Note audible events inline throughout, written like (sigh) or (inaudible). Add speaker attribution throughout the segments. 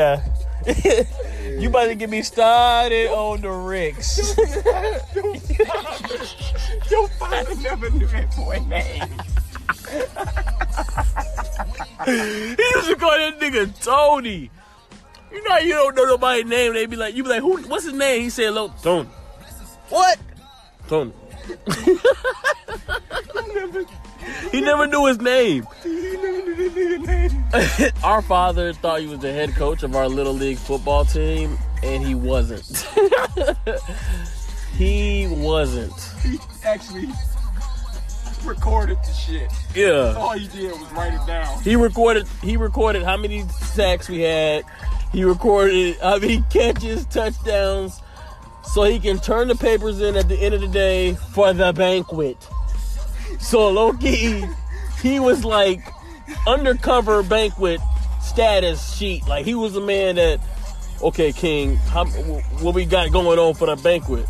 Speaker 1: now. (laughs) you about to get me started on the Ricks. (laughs)
Speaker 2: Your father never knew that boy name.
Speaker 1: he used to call that nigga Tony. You know you don't know nobody's name. They be like, you be like, who? What's his name? He said, "Look, Tony." What? Tony. (laughs) he never knew his name. (laughs) our father thought he was the head coach of our little league football team, and he wasn't. (laughs) he wasn't.
Speaker 2: He actually recorded the shit.
Speaker 1: Yeah.
Speaker 2: All he did was write it down.
Speaker 1: He recorded. He recorded how many sacks we had. He recorded how many (laughs) catches, touchdowns, so he can turn the papers in at the end of the day for the banquet. So Loki, he was like undercover banquet status sheet. Like he was a man that, okay, King, how, what we got going on for the banquet?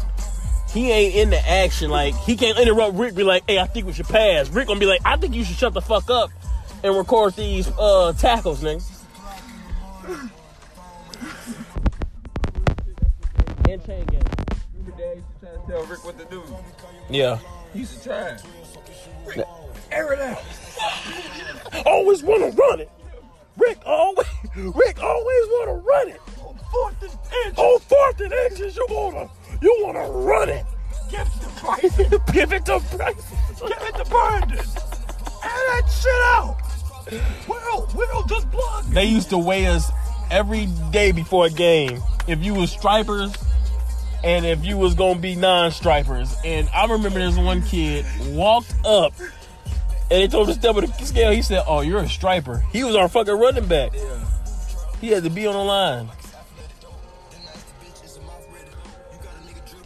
Speaker 1: He ain't in the action. Like he can't interrupt Rick. Be like, hey, I think we should pass. Rick gonna be like, I think you should shut the fuck up and record these uh, tackles, nigga. and chain gang.
Speaker 2: Remember Dad used to try to tell Rick what to do.
Speaker 1: Yeah.
Speaker 2: He used to try. Rick, air it out.
Speaker 1: Always want to run it. Rick always, (laughs) Rick always want to run it.
Speaker 2: On fourth and inch.
Speaker 1: On fourth and inches, you wanna, you wanna run it.
Speaker 2: Give it to Bryce. (laughs)
Speaker 1: Give it to Bryce.
Speaker 2: Give it to Brandon. Air that shit out. Will, Will, just block.
Speaker 1: They used to weigh us every day before a game. If you was stripers and if you was gonna be non-stripers. And I remember this one kid walked up and they told him to step the scale. He said, "Oh, you're a striper." He was our fucking running back. He had to be on the line.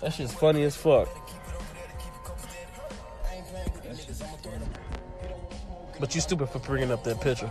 Speaker 1: That shit's funny as fuck. But you stupid for bringing up that picture.